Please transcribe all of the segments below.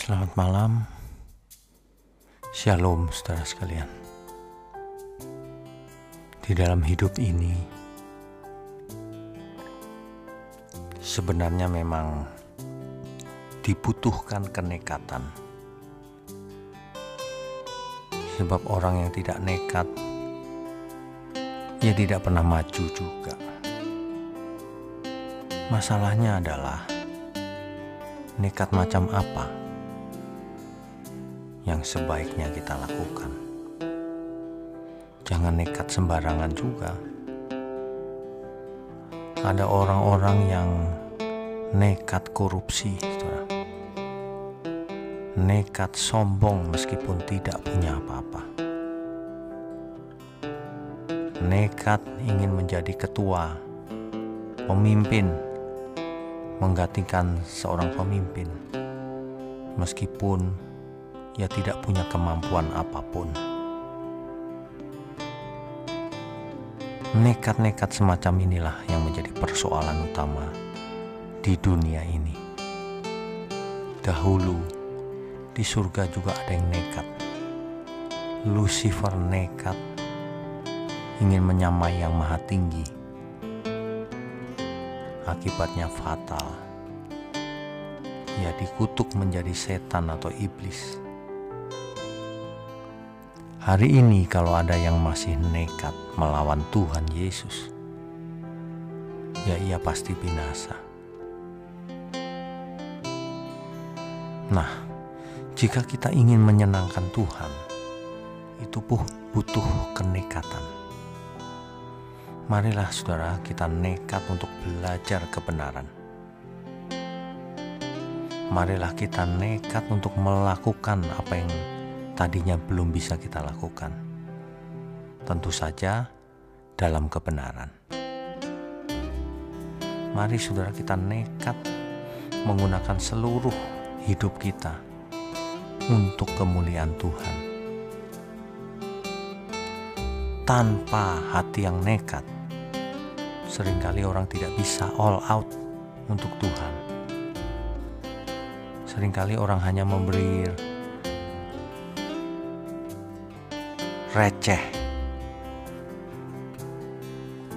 Selamat malam, Shalom, saudara sekalian. Di dalam hidup ini, sebenarnya memang dibutuhkan kenekatan, sebab orang yang tidak nekat, ia tidak pernah maju juga. Masalahnya adalah nekat macam apa yang sebaiknya kita lakukan. Jangan nekat sembarangan juga. Ada orang-orang yang nekat korupsi. Nekat sombong meskipun tidak punya apa-apa. Nekat ingin menjadi ketua, pemimpin, menggantikan seorang pemimpin, meskipun ia tidak punya kemampuan apa pun. Nekat-nekat semacam inilah yang menjadi persoalan utama di dunia ini. Dahulu di surga juga ada yang nekat. Lucifer nekat ingin menyamai yang maha tinggi. Akibatnya fatal. Ia dikutuk menjadi setan atau iblis. Hari ini kalau ada yang masih nekat melawan Tuhan Yesus, ya ia pasti binasa. Nah, jika kita ingin menyenangkan Tuhan, itu butuh kenekatan. Marilah saudara kita nekat untuk belajar kebenaran. Marilah kita nekat untuk melakukan apa yang tadinya belum bisa kita lakukan. Tentu saja dalam kebenaran. Mari saudara kita nekat menggunakan seluruh hidup kita untuk kemuliaan Tuhan. Tanpa hati yang nekat, sering kali orang tidak bisa all out untuk Tuhan. Seringkali orang hanya memberi receh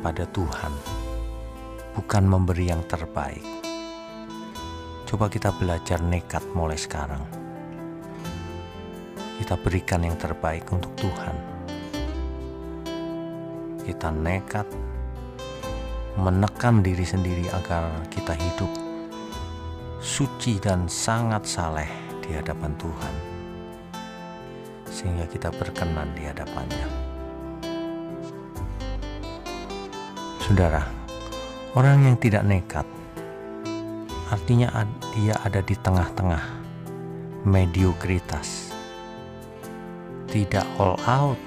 pada Tuhan, bukan memberi yang terbaik. Coba kita belajar nekat mulai sekarang. Kita berikan yang terbaik untuk Tuhan. Kita nekat menekan diri sendiri agar kita hidup suci dan sangat saleh di hadapan Tuhan sehingga kita berkenan di hadapannya. Saudara, orang yang tidak nekat artinya dia ada di tengah-tengah mediokritas. Tidak all out,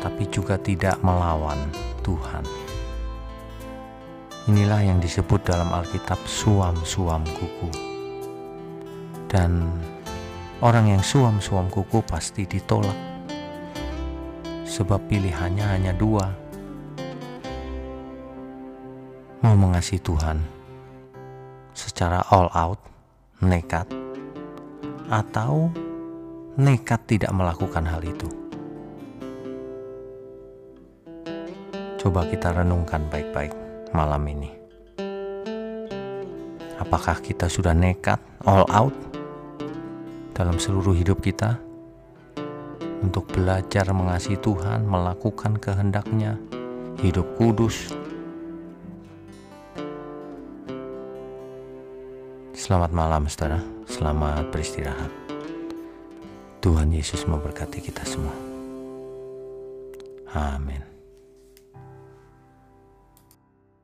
tapi juga tidak melawan Tuhan. Inilah yang disebut dalam Alkitab suam-suam kuku. Dan Orang yang suam-suam kuku pasti ditolak, sebab pilihannya hanya dua: mau mengasihi Tuhan secara all out, nekat, atau nekat tidak melakukan hal itu. Coba kita renungkan baik-baik malam ini. Apakah kita sudah nekat all out? Dalam seluruh hidup kita untuk belajar mengasihi Tuhan, melakukan kehendaknya, hidup kudus. Selamat malam saudara, selamat beristirahat. Tuhan Yesus memberkati kita semua. Amin.